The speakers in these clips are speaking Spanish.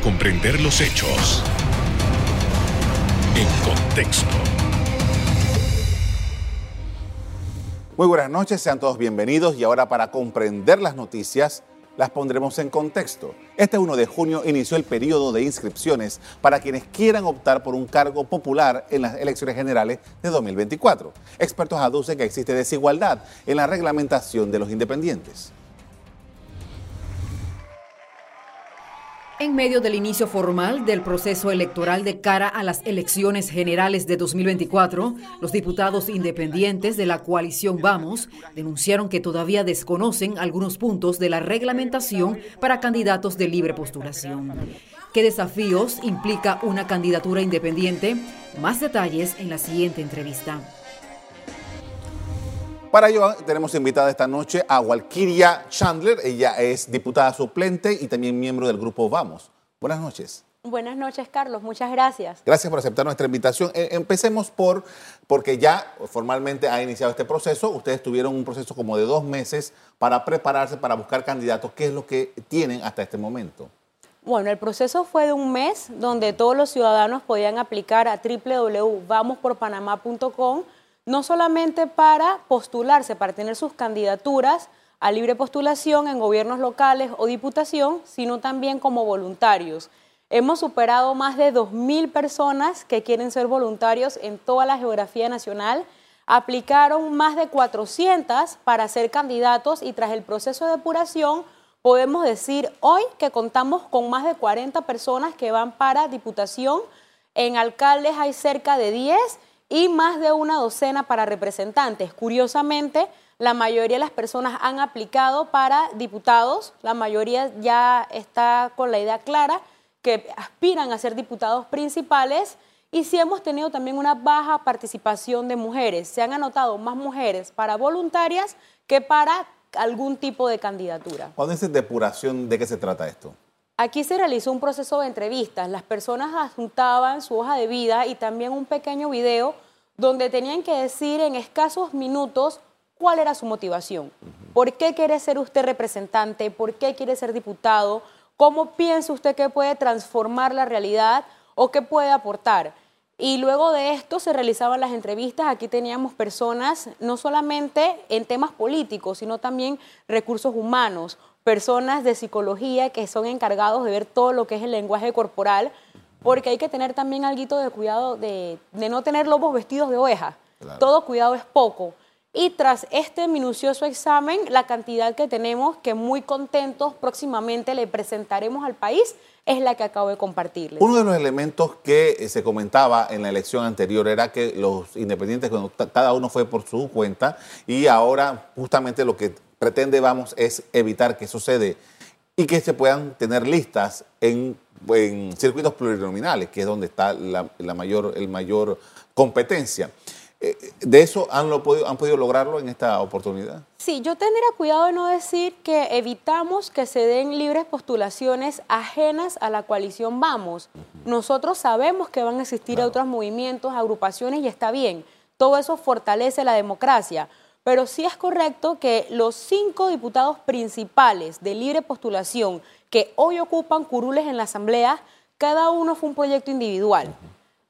comprender los hechos en contexto. Muy buenas noches, sean todos bienvenidos y ahora para comprender las noticias las pondremos en contexto. Este 1 de junio inició el periodo de inscripciones para quienes quieran optar por un cargo popular en las elecciones generales de 2024. Expertos aducen que existe desigualdad en la reglamentación de los independientes. En medio del inicio formal del proceso electoral de cara a las elecciones generales de 2024, los diputados independientes de la coalición Vamos denunciaron que todavía desconocen algunos puntos de la reglamentación para candidatos de libre postulación. ¿Qué desafíos implica una candidatura independiente? Más detalles en la siguiente entrevista. Para ello tenemos invitada esta noche a Walkiria Chandler. Ella es diputada suplente y también miembro del grupo Vamos. Buenas noches. Buenas noches, Carlos. Muchas gracias. Gracias por aceptar nuestra invitación. Eh, empecemos por, porque ya formalmente ha iniciado este proceso. Ustedes tuvieron un proceso como de dos meses para prepararse, para buscar candidatos. ¿Qué es lo que tienen hasta este momento? Bueno, el proceso fue de un mes donde todos los ciudadanos podían aplicar a www.vamosporpanamá.com no solamente para postularse, para tener sus candidaturas a libre postulación en gobiernos locales o diputación, sino también como voluntarios. Hemos superado más de 2.000 personas que quieren ser voluntarios en toda la geografía nacional. Aplicaron más de 400 para ser candidatos y tras el proceso de depuración podemos decir hoy que contamos con más de 40 personas que van para diputación. En alcaldes hay cerca de 10 y más de una docena para representantes. Curiosamente, la mayoría de las personas han aplicado para diputados, la mayoría ya está con la idea clara que aspiran a ser diputados principales y sí hemos tenido también una baja participación de mujeres. Se han anotado más mujeres para voluntarias que para algún tipo de candidatura. Cuando dice depuración, ¿de qué se trata esto? Aquí se realizó un proceso de entrevistas. Las personas adjuntaban su hoja de vida y también un pequeño video donde tenían que decir en escasos minutos cuál era su motivación. ¿Por qué quiere ser usted representante? ¿Por qué quiere ser diputado? ¿Cómo piensa usted que puede transformar la realidad o qué puede aportar? Y luego de esto se realizaban las entrevistas. Aquí teníamos personas no solamente en temas políticos, sino también recursos humanos, personas de psicología que son encargados de ver todo lo que es el lenguaje corporal, porque hay que tener también algo de cuidado de, no tener lobos vestidos de oveja. Todo cuidado es poco. Y tras este minucioso examen, la cantidad que tenemos, que muy contentos próximamente le presentaremos al país, es la que acabo de compartirles. Uno de los elementos que eh, se comentaba en la elección anterior era que los independientes, cada uno fue por su cuenta, y ahora justamente lo que pretende vamos es evitar que sucede y que se puedan tener listas en, circuitos plurinominales, que es donde está la, mayor, el mayor competencia. Eh, ¿De eso han, lo podido, han podido lograrlo en esta oportunidad? Sí, yo tendría cuidado de no decir que evitamos que se den libres postulaciones ajenas a la coalición Vamos. Nosotros sabemos que van a existir otros movimientos, agrupaciones y está bien. Todo eso fortalece la democracia. Pero sí es correcto que los cinco diputados principales de libre postulación que hoy ocupan curules en la Asamblea, cada uno fue un proyecto individual.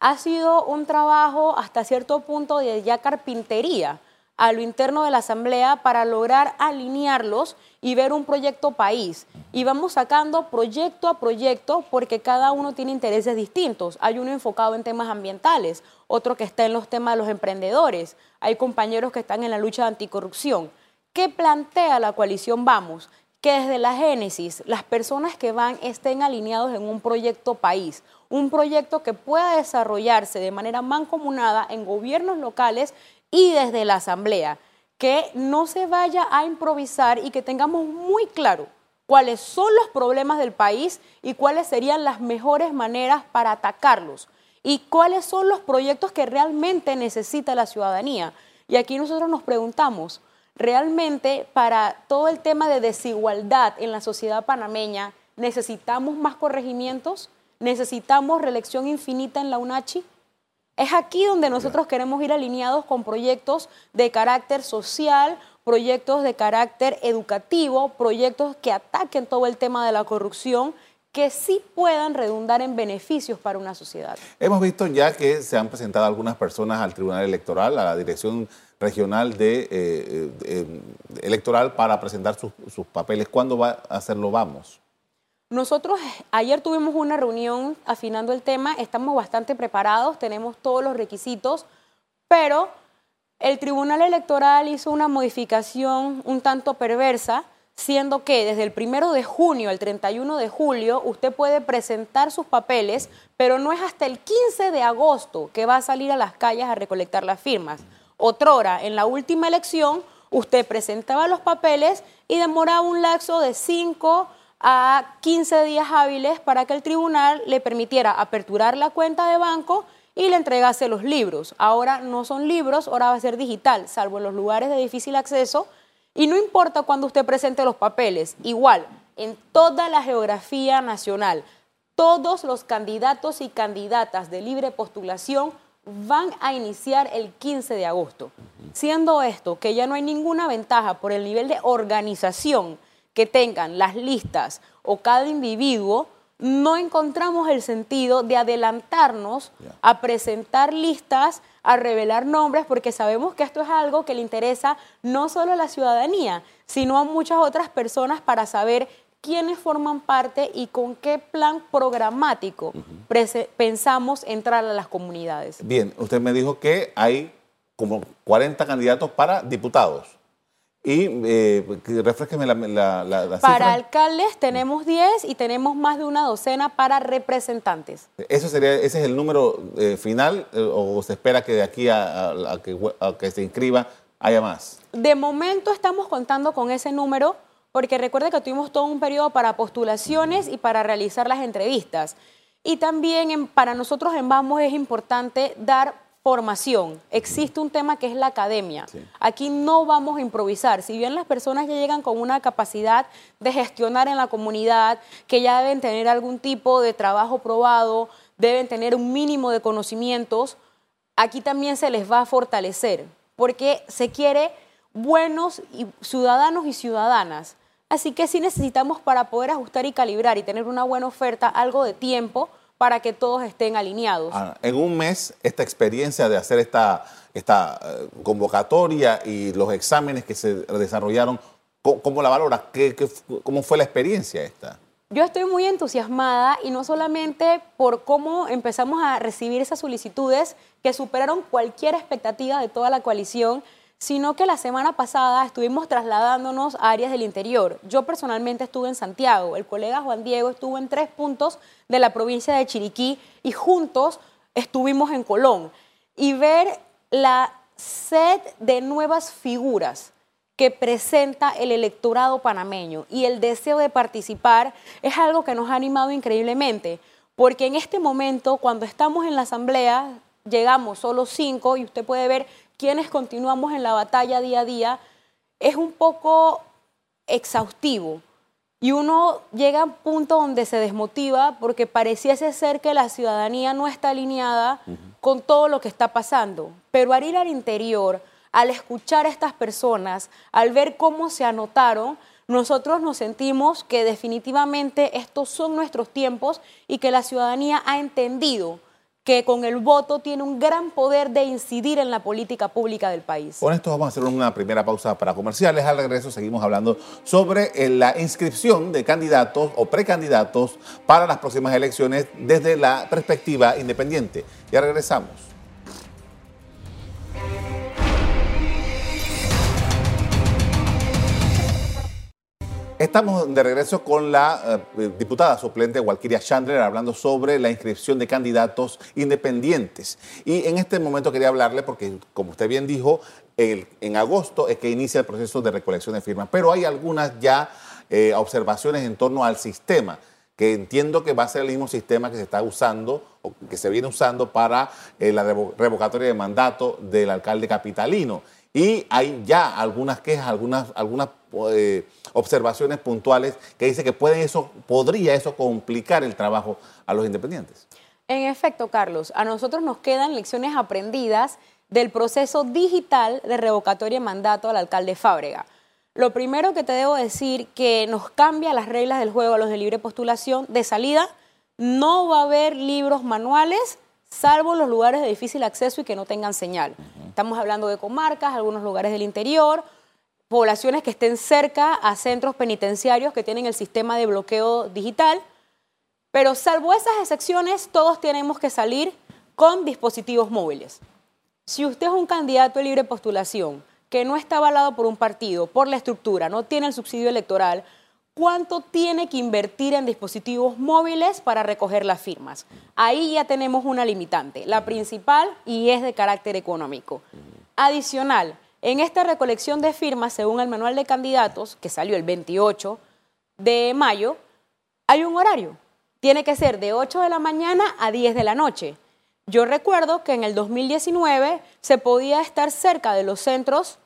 Ha sido un trabajo hasta cierto punto de ya carpintería a lo interno de la Asamblea para lograr alinearlos y ver un proyecto país. Y vamos sacando proyecto a proyecto porque cada uno tiene intereses distintos. Hay uno enfocado en temas ambientales, otro que está en los temas de los emprendedores, hay compañeros que están en la lucha de anticorrupción. ¿Qué plantea la coalición Vamos? Que desde la génesis las personas que van estén alineados en un proyecto país, un proyecto que pueda desarrollarse de manera mancomunada en gobiernos locales y desde la Asamblea, que no se vaya a improvisar y que tengamos muy claro cuáles son los problemas del país y cuáles serían las mejores maneras para atacarlos y cuáles son los proyectos que realmente necesita la ciudadanía. Y aquí nosotros nos preguntamos, realmente para todo el tema de desigualdad en la sociedad panameña, ¿necesitamos más corregimientos? ¿Necesitamos reelección infinita en la UNACHI? Es aquí donde nosotros queremos ir alineados con proyectos de carácter social, proyectos de carácter educativo, proyectos que ataquen todo el tema de la corrupción, que sí puedan redundar en beneficios para una sociedad. Hemos visto ya que se han presentado algunas personas al Tribunal Electoral, a la Dirección Regional de, eh, eh, Electoral para presentar sus, sus papeles. ¿Cuándo va a hacerlo Vamos? Nosotros ayer tuvimos una reunión afinando el tema, estamos bastante preparados, tenemos todos los requisitos, pero el Tribunal Electoral hizo una modificación un tanto perversa siendo que desde el primero de junio al 31 de julio usted puede presentar sus papeles, pero no es hasta el 15 de agosto que va a salir a las calles a recolectar las firmas. Otrora, en la última elección, usted presentaba los papeles y demoraba un lapso de 5 a 15 días hábiles para que el tribunal le permitiera aperturar la cuenta de banco y le entregase los libros. Ahora no son libros, ahora va a ser digital, salvo en los lugares de difícil acceso y no importa cuando usted presente los papeles, igual, en toda la geografía nacional, todos los candidatos y candidatas de libre postulación van a iniciar el 15 de agosto. Siendo esto que ya no hay ninguna ventaja por el nivel de organización que tengan las listas o cada individuo, no encontramos el sentido de adelantarnos a presentar listas, a revelar nombres, porque sabemos que esto es algo que le interesa no solo a la ciudadanía, sino a muchas otras personas para saber quiénes forman parte y con qué plan programático pensamos entrar a las comunidades. Bien, usted me dijo que hay como 40 candidatos para diputados. Y eh, refresqueme la, la, Para alcaldes tenemos 10 y tenemos más de una docena para representantes. ¿Eso sería, ¿Ese es el número eh, final eh, o se espera que de aquí a, que, a, que, se inscriba haya más? De momento estamos contando con ese número porque recuerde que tuvimos todo un periodo para postulaciones y para realizar las entrevistas. Y también para nosotros en Vamos es importante dar formación. Existe un tema que es la academia. Aquí no vamos a improvisar. Si bien las personas ya llegan con una capacidad de gestionar en la comunidad, que ya deben tener algún tipo de trabajo probado, deben tener un mínimo de conocimientos, aquí también se les va a fortalecer, porque se quiere buenos ciudadanos y ciudadanas. Así que sí necesitamos para poder ajustar y calibrar y tener una buena oferta algo de tiempo para que todos estén alineados. en un mes, esta experiencia de hacer esta, esta eh, convocatoria y los exámenes que se desarrollaron, ¿cómo, la valora? ¿Qué, cómo fue la experiencia esta? Yo estoy muy entusiasmada y no solamente por cómo empezamos a recibir esas solicitudes que superaron cualquier expectativa de toda la coalición, sino que la semana pasada estuvimos trasladándonos a áreas del interior. Yo personalmente estuve en Santiago, el colega Juan Diego estuvo en tres puntos de la provincia de Chiriquí y juntos estuvimos en Colón. Y ver la sed de nuevas figuras que presenta el electorado panameño y el deseo de participar es algo que nos ha animado increíblemente, porque en este momento, cuando estamos en la asamblea, llegamos solo cinco y usted puede ver quienes continuamos en la batalla día a día, es un poco exhaustivo. Y uno llega a un punto donde se desmotiva porque pareciese ser que la ciudadanía no está alineada con todo lo que está pasando. Pero al ir al interior, al escuchar a estas personas, al ver cómo se anotaron, nosotros nos sentimos que definitivamente estos son nuestros tiempos y que la ciudadanía ha entendido que con el voto tiene un gran poder de incidir en la política pública del país. Con esto vamos a hacer una primera pausa para comerciales. Al regreso seguimos hablando sobre eh, la inscripción de candidatos o precandidatos para las próximas elecciones desde la perspectiva independiente. Ya regresamos. Estamos de regreso con la eh, diputada suplente Walkiria Chandler hablando sobre la inscripción de candidatos independientes. Y en este momento quería hablarle porque, como usted bien dijo, en agosto es que inicia el proceso de recolección de firmas, pero hay algunas ya eh, observaciones en torno al sistema que entiendo que va a ser el mismo sistema que se está usando o que se viene usando para eh, la revocatoria de mandato del alcalde capitalino. Y hay ya algunas quejas, algunas, algunas eh, observaciones puntuales que dice que eso, podría eso complicar el trabajo a los independientes. En efecto, Carlos, a nosotros nos quedan lecciones aprendidas del proceso digital de revocatoria de mandato al alcalde Fábrega. Lo primero que te debo decir que nos cambia las reglas del juego a los de libre postulación de salida. No va a haber libros manuales, salvo en los lugares de difícil acceso y que no tengan señal. Estamos hablando de comarcas, algunos lugares del interior, poblaciones que estén cerca a centros penitenciarios que tienen el sistema de bloqueo digital. Pero salvo esas excepciones, todos tenemos que salir con dispositivos móviles. Si usted es un candidato de libre postulación que no está avalado por un partido, por la estructura, no tiene el subsidio electoral, ¿cuánto tiene que invertir en dispositivos móviles para recoger las firmas? Ahí ya tenemos una limitante, la principal y es de carácter económico. Adicional, en esta recolección de firmas, según el manual de candidatos, que salió el 28 de mayo, hay un horario. Tiene que ser de 8 de la mañana a 10 de la noche. Yo recuerdo que en el 2019 se podía estar cerca de los centros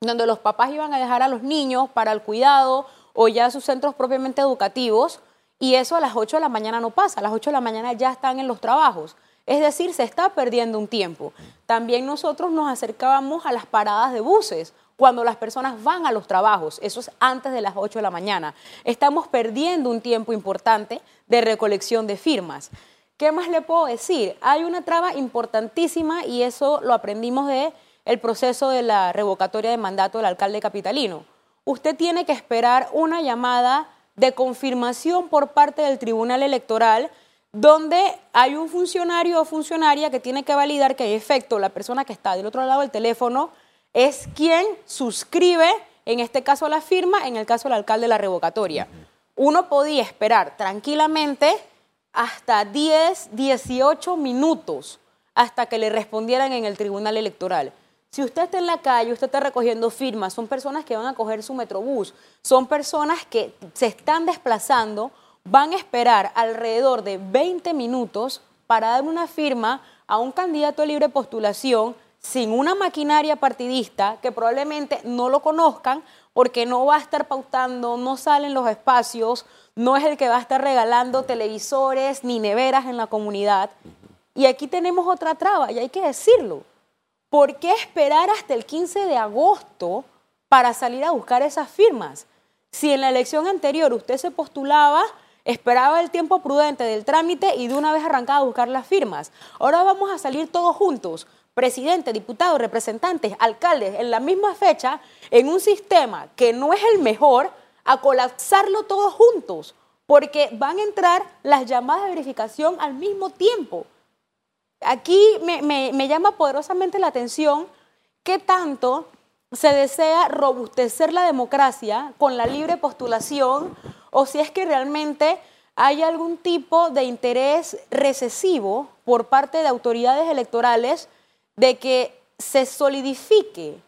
donde los papás iban a dejar a los niños para el cuidado o ya sus centros propiamente educativos, y eso a las 8 de la mañana no pasa, a las 8 de la mañana ya están en los trabajos. Es decir, se está perdiendo un tiempo. También nosotros nos acercábamos a las paradas de buses cuando las personas van a los trabajos, eso es antes de las 8 de la mañana. Estamos perdiendo un tiempo importante de recolección de firmas. ¿Qué más le puedo decir? Hay una traba importantísima y eso lo aprendimos de el proceso de la revocatoria de mandato del alcalde capitalino. Usted tiene que esperar una llamada de confirmación por parte del Tribunal Electoral donde hay un funcionario o funcionaria que tiene que validar que en efecto la persona que está del otro lado del teléfono es quien suscribe, en este caso la firma, en el caso del alcalde la revocatoria. Uno podía esperar tranquilamente hasta 10, 18 minutos hasta que le respondieran en el Tribunal Electoral. Si usted está en la calle, usted está recogiendo firmas, son personas que van a coger su metrobús, son personas que se están desplazando, van a esperar alrededor de 20 minutos para dar una firma a un candidato de libre postulación sin una maquinaria partidista que probablemente no lo conozcan porque no va a estar pautando, no salen los espacios, no es el que va a estar regalando televisores ni neveras en la comunidad. Y aquí tenemos otra traba y hay que decirlo. ¿Por qué esperar hasta el 15 de agosto para salir a buscar esas firmas? Si en la elección anterior usted se postulaba, esperaba el tiempo prudente del trámite y de una vez arrancaba a buscar las firmas. Ahora vamos a salir todos juntos, presidente, diputados, representantes, alcaldes, en la misma fecha, en un sistema que no es el mejor, a colapsarlo todos juntos, porque van a entrar las llamadas de verificación al mismo tiempo. Aquí me, llama poderosamente la atención qué tanto se desea robustecer la democracia con la libre postulación o si es que realmente hay algún tipo de interés recesivo por parte de autoridades electorales de que se solidifique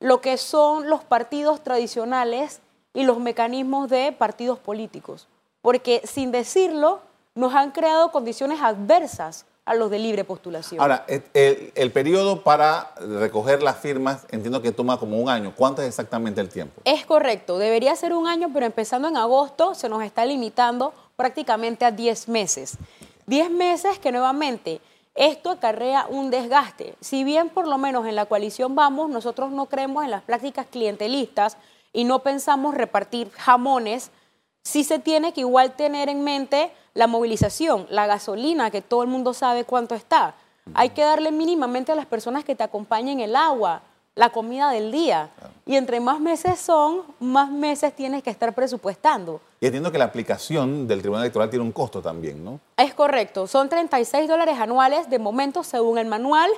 lo que son los partidos tradicionales y los mecanismos de partidos políticos. Porque sin decirlo, nos han creado condiciones adversas a los de libre postulación. Ahora, el, periodo para recoger las firmas entiendo que toma como un año. ¿Cuánto es exactamente el tiempo? Es correcto, debería ser un año, pero empezando en agosto se nos está limitando prácticamente a 10 meses. 10 meses que nuevamente esto acarrea un desgaste. Si bien por lo menos en la coalición vamos, nosotros no creemos en las prácticas clientelistas y no pensamos repartir jamones, sí se tiene que igual tener en mente la movilización, la gasolina, que todo el mundo sabe cuánto está. Hay que darle mínimamente a las personas que te acompañen el agua, la comida del día. Y entre más meses son, más meses tienes que estar presupuestando. Y entiendo que la aplicación del Tribunal Electoral tiene un costo también, ¿no? Es correcto. Son 36 dólares anuales. De momento, según el manual,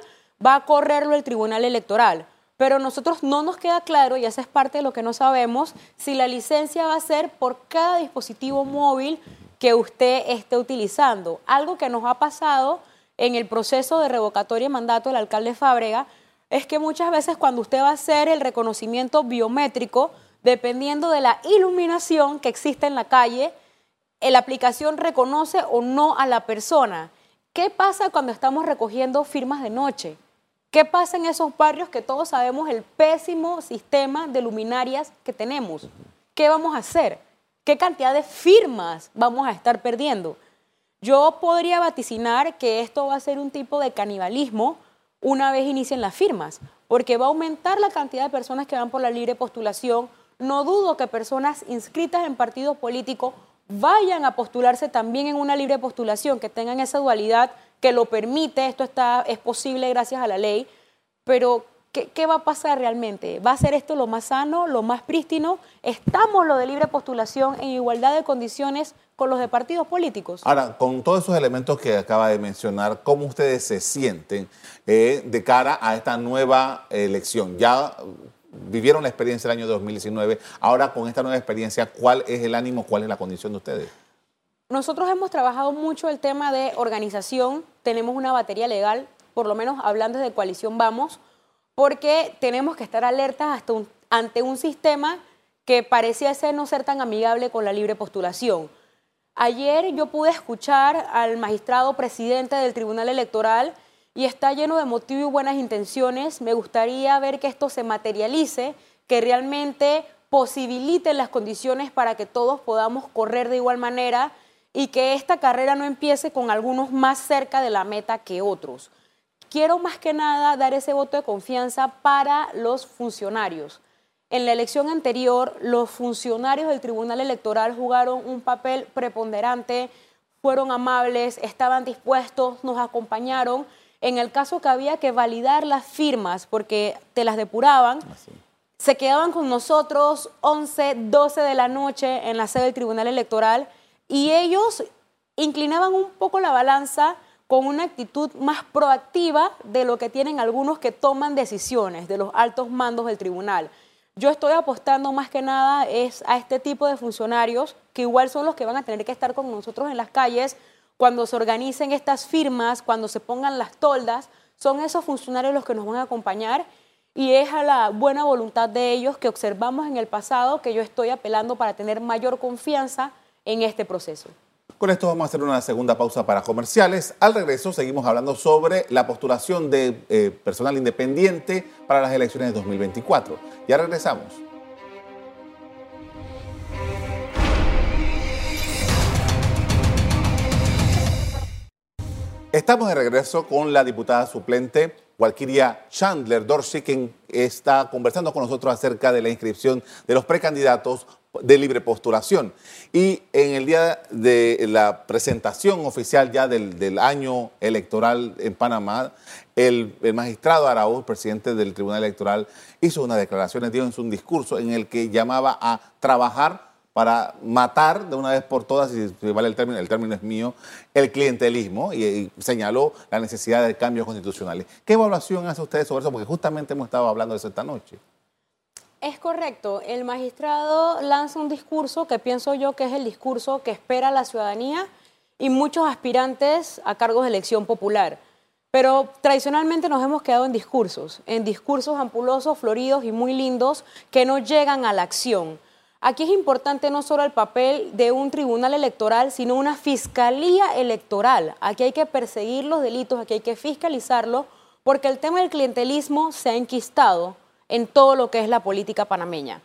va a correrlo el Tribunal Electoral. Pero nosotros no nos queda claro, y esa es parte de lo que no sabemos, si la licencia va a ser por cada dispositivo móvil que usted esté utilizando. Algo que nos ha pasado en el proceso de revocatoria de mandato del alcalde Fábrega es que muchas veces cuando usted va a hacer el reconocimiento biométrico, dependiendo de la iluminación que existe en la calle, la aplicación reconoce o no a la persona. ¿Qué pasa cuando estamos recogiendo firmas de noche? ¿Qué pasa en esos barrios que todos sabemos el pésimo sistema de luminarias que tenemos? ¿Qué vamos a hacer? ¿Qué cantidad de firmas vamos a estar perdiendo? Yo podría vaticinar que esto va a ser un tipo de canibalismo una vez inicien las firmas, porque va a aumentar la cantidad de personas que van por la libre postulación, no dudo que personas inscritas en partidos políticos vayan a postularse también en una libre postulación, que tengan esa dualidad que lo permite, esto está, es posible gracias a la ley, pero ¿qué, va a pasar realmente? ¿Va a ser esto lo más sano, lo más prístino? ¿Estamos lo de libre postulación en igualdad de condiciones con los de partidos políticos? Ahora, con todos esos elementos que acaba de mencionar, ¿cómo ustedes se sienten eh, de cara a esta nueva elección? Ya vivieron la experiencia del año 2019, ahora con esta nueva experiencia, ¿cuál es el ánimo, cuál es la condición de ustedes? Nosotros hemos trabajado mucho el tema de organización, tenemos una batería legal, por lo menos hablando de coalición Vamos, porque tenemos que estar alertas hasta ante un sistema que parecía ser no ser tan amigable con la libre postulación. Ayer yo pude escuchar al magistrado presidente del Tribunal Electoral y está lleno de motivo y buenas intenciones. Me gustaría ver que esto se materialice, que realmente posibilite las condiciones para que todos podamos correr de igual manera y que esta carrera no empiece con algunos más cerca de la meta que otros. Quiero más que nada dar ese voto de confianza para los funcionarios. En la elección anterior, los funcionarios del Tribunal Electoral jugaron un papel preponderante, fueron amables, estaban dispuestos, nos acompañaron. En el caso que había que validar las firmas porque te las depuraban, se quedaban con nosotros 11, 12 de la noche en la sede del Tribunal Electoral y ellos inclinaban un poco la balanza con una actitud más proactiva de lo que tienen algunos que toman decisiones de los altos mandos del tribunal. Yo estoy apostando más que nada es a este tipo de funcionarios que igual son los que van a tener que estar con nosotros en las calles cuando se organicen estas firmas, cuando se pongan las toldas, son esos funcionarios los que nos van a acompañar y es a la buena voluntad de ellos que observamos en el pasado que yo estoy apelando para tener mayor confianza en este proceso. Con esto vamos a hacer una segunda pausa para comerciales. Al regreso seguimos hablando sobre la postulación de eh, personal independiente para las elecciones de 2024. Ya regresamos. Estamos de regreso con la diputada suplente Walkiria Chandler Dorsey, quien está conversando con nosotros acerca de la inscripción de los precandidatos de libre postulación. Y en el día de la presentación oficial ya del, año electoral en Panamá, el, magistrado Araúz, presidente del Tribunal Electoral, hizo unas declaraciones, dio un discurso en el que llamaba a trabajar para matar de una vez por todas, si vale el término, el término es mío, el clientelismo y, señaló la necesidad de cambios constitucionales. ¿Qué evaluación hace usted sobre eso? Porque justamente hemos estado hablando de eso esta noche. Es correcto. El magistrado lanza un discurso que pienso yo que es el discurso que espera la ciudadanía y muchos aspirantes a cargos de elección popular. Pero tradicionalmente nos hemos quedado en discursos, en discursos ampulosos, floridos y muy lindos que no llegan a la acción. Aquí es importante no solo el papel de un tribunal electoral, sino una fiscalía electoral. Aquí hay que perseguir los delitos, aquí hay que fiscalizarlo, porque el tema del clientelismo se ha enquistado en todo lo que es la política panameña.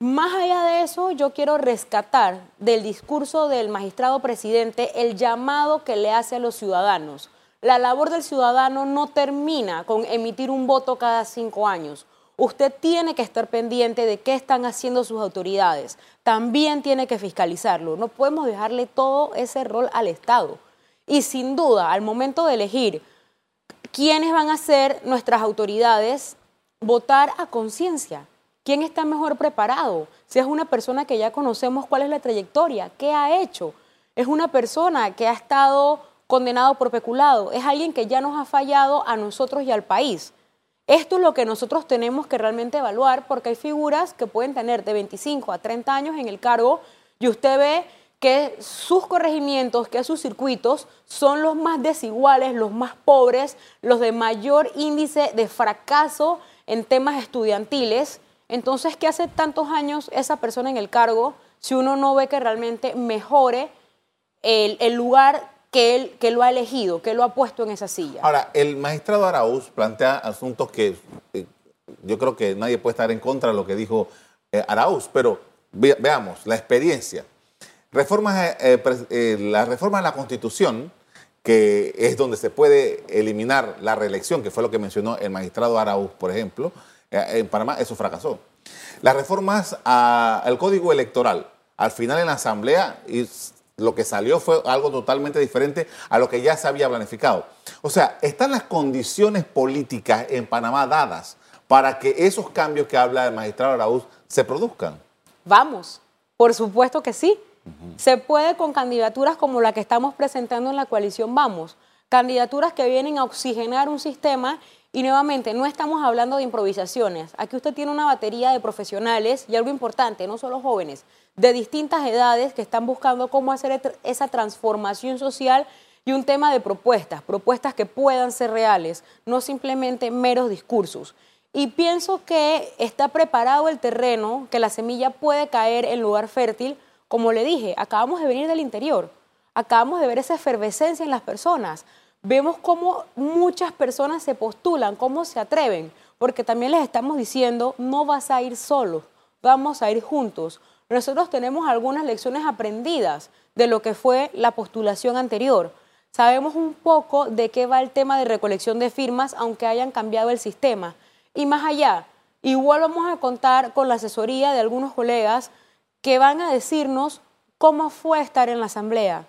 Más allá de eso, yo quiero rescatar del discurso del magistrado presidente el llamado que le hace a los ciudadanos. La labor del ciudadano no termina con emitir un voto cada cinco años. Usted tiene que estar pendiente de qué están haciendo sus autoridades. También tiene que fiscalizarlo. No podemos dejarle todo ese rol al Estado. Y sin duda, al momento de elegir quiénes van a ser nuestras autoridades, votar a conciencia. ¿Quién está mejor preparado? Si es una persona que ya conocemos cuál es la trayectoria, qué ha hecho. Es una persona que ha estado condenado por peculado. Es alguien que ya nos ha fallado a nosotros y al país. Esto es lo que nosotros tenemos que realmente evaluar porque hay figuras que pueden tener de 25 a 30 años en el cargo y usted ve que sus corregimientos, que sus circuitos son los más desiguales, los más pobres, los de mayor índice de fracaso en temas estudiantiles. Entonces, ¿qué hace tantos años esa persona en el cargo si uno no ve que realmente mejore el, lugar que él que lo ha elegido, que lo ha puesto en esa silla? Ahora, el magistrado Araúz plantea asuntos que eh, yo creo que nadie puede estar en contra de lo que dijo eh, Araúz, pero veamos la experiencia. Reformas, eh, la reforma de la Constitución, que es donde se puede eliminar la reelección, que fue lo que mencionó el magistrado Araúz, por ejemplo, eh, en Panamá eso fracasó. Las reformas al código electoral, al final en la Asamblea, lo que salió fue algo totalmente diferente a lo que ya se había planificado. O sea, están las condiciones políticas en Panamá dadas para que esos cambios que habla el magistrado Araúz se produzcan. Vamos, por supuesto que sí. Se puede con candidaturas como la que estamos presentando en la coalición Vamos, candidaturas que vienen a oxigenar un sistema y nuevamente no estamos hablando de improvisaciones. Aquí usted tiene una batería de profesionales y algo importante, no solo jóvenes, de distintas edades que están buscando cómo hacer esa transformación social y un tema de propuestas, propuestas que puedan ser reales, no simplemente meros discursos. Y pienso que está preparado el terreno, que la semilla puede caer en lugar fértil. Como le dije, acabamos de venir del interior, acabamos de ver esa efervescencia en las personas. Vemos cómo muchas personas se postulan, cómo se atreven, porque también les estamos diciendo, no vas a ir solo, vamos a ir juntos nosotros tenemos algunas lecciones aprendidas de lo que fue la postulación anterior. Sabemos un poco de qué va el tema de recolección de firmas, aunque hayan cambiado el sistema. Y más allá, igual vamos a contar con la asesoría de algunos colegas que van a decirnos cómo fue estar en la asamblea,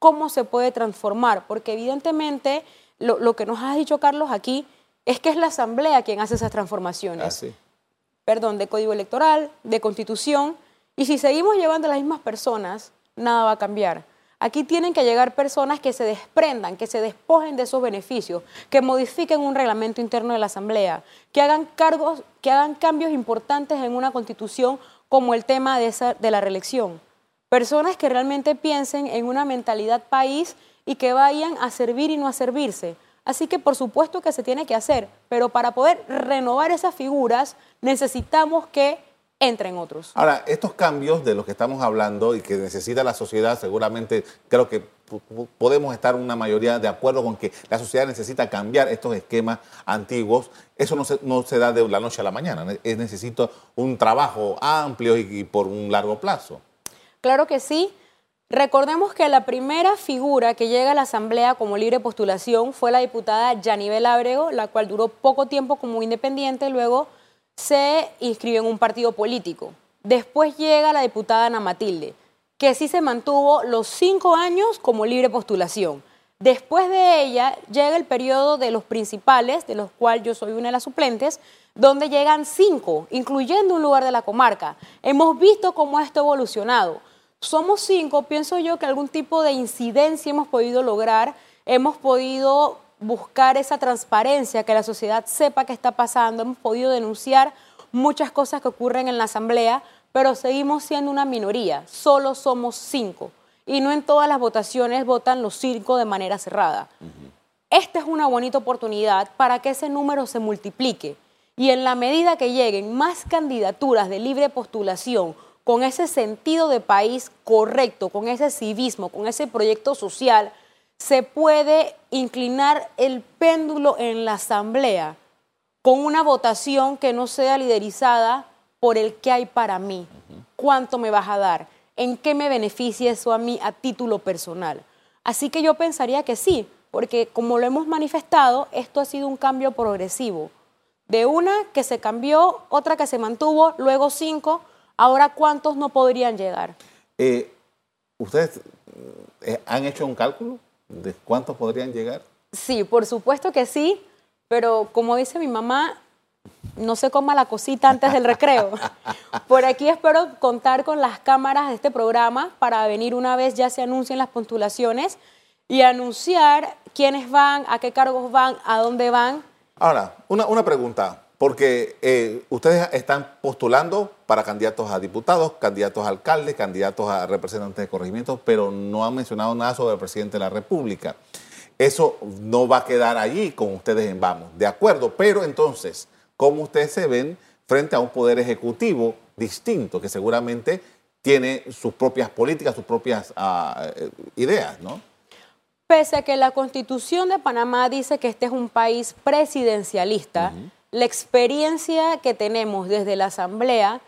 cómo se puede transformar, porque evidentemente lo, que nos ha dicho Carlos aquí es que es la asamblea quien hace esas transformaciones. Ah, Perdón, de código electoral, de constitución, y si seguimos llevando a las mismas personas, nada va a cambiar. Aquí tienen que llegar personas que se desprendan, que se despojen de esos beneficios, que modifiquen un reglamento interno de la Asamblea, que hagan, cargos, que hagan cambios importantes en una constitución como el tema de, de la reelección. Personas que realmente piensen en una mentalidad país y que vayan a servir y no a servirse. Así que por supuesto que se tiene que hacer, pero para poder renovar esas figuras necesitamos que entren otros. Ahora, estos cambios de los que estamos hablando y que necesita la sociedad, seguramente creo que podemos estar una mayoría de acuerdo con que la sociedad necesita cambiar estos esquemas antiguos. Eso no se, no se da de la noche a la mañana, es necesito un trabajo amplio y, por un largo plazo. Claro que sí. Recordemos que la primera figura que llega a la Asamblea como libre postulación fue la diputada Yanibel Ábrego, la cual duró poco tiempo como independiente, luego se inscribió en un partido político. Después llega la diputada Ana Matilde, que sí se mantuvo los cinco años como libre postulación. Después de ella llega el periodo de los principales, de los cuales yo soy una de las suplentes, donde llegan cinco, incluyendo un lugar de la comarca. Hemos visto cómo esto ha evolucionado. Somos cinco, pienso yo que algún tipo de incidencia hemos podido lograr, hemos podido buscar esa transparencia, que la sociedad sepa qué está pasando. Hemos podido denunciar muchas cosas que ocurren en la Asamblea, pero seguimos siendo una minoría. Solo somos cinco. Y no en todas las votaciones votan los cinco de manera cerrada. Esta es una bonita oportunidad para que ese número se multiplique. Y en la medida que lleguen más candidaturas de libre postulación, con ese sentido de país correcto, con ese civismo, con ese proyecto social, se puede inclinar el péndulo en la asamblea con una votación que no sea liderizada por el que hay para mí, cuánto me vas a dar, en qué me beneficia eso a mí a título personal. Así que yo pensaría que sí, porque como lo hemos manifestado, esto ha sido un cambio progresivo. De una que se cambió, otra que se mantuvo, luego cinco, ahora cuántos no podrían llegar. Eh, ¿Ustedes eh, han hecho un cálculo? ¿De cuántos podrían llegar? Sí, por supuesto que sí, pero como dice mi mamá, no se coma la cosita antes del recreo. Por aquí espero contar con las cámaras de este programa para venir una vez ya se anuncien las postulaciones y anunciar quiénes van, a qué cargos van, a dónde van. Ahora, una, una pregunta. Porque eh, ustedes están postulando para candidatos a diputados, candidatos a alcaldes, candidatos a representantes de corregimientos, pero no han mencionado nada sobre el presidente de la República. Eso no va a quedar allí con ustedes en Vamos, de acuerdo, pero entonces, ¿cómo ustedes se ven frente a un poder ejecutivo distinto que seguramente tiene sus propias políticas, sus propias ah, eh, ideas, ¿no? Pese a que la constitución de Panamá dice que este es un país presidencialista, la experiencia que tenemos desde la Asamblea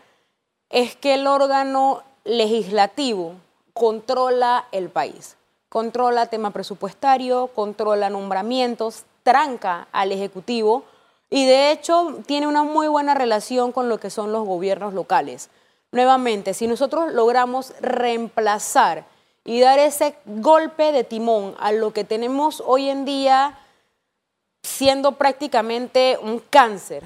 es que el órgano legislativo controla el país, controla tema presupuestario, controla nombramientos, tranca al Ejecutivo y de hecho tiene una muy buena relación con lo que son los gobiernos locales. Nuevamente, si nosotros logramos reemplazar y dar ese golpe de timón a lo que tenemos hoy en día siendo prácticamente un cáncer,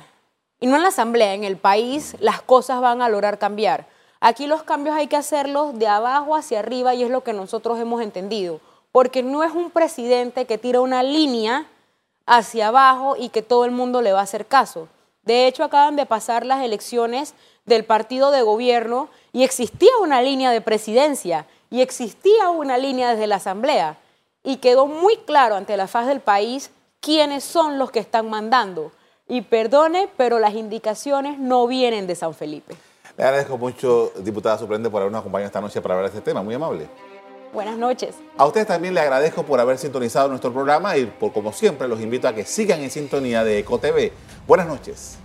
y no en la Asamblea, en el país, las cosas van a lograr cambiar. Aquí los cambios hay que hacerlos de abajo hacia arriba y es lo que nosotros hemos entendido, porque no es un presidente que tira una línea hacia abajo y que todo el mundo le va a hacer caso. De hecho, acaban de pasar las elecciones del partido de gobierno y existía una línea de presidencia y existía una línea desde la Asamblea y quedó muy claro ante la faz del país quiénes son los que están mandando. Y perdone, pero las indicaciones no vienen de San Felipe. Le agradezco mucho, diputada suplente, por habernos acompañado esta noche para hablar de este tema. Muy amable. Buenas noches. A ustedes también le agradezco por haber sintonizado nuestro programa y por como siempre los invito a que sigan en sintonía de EcoTV. Buenas noches.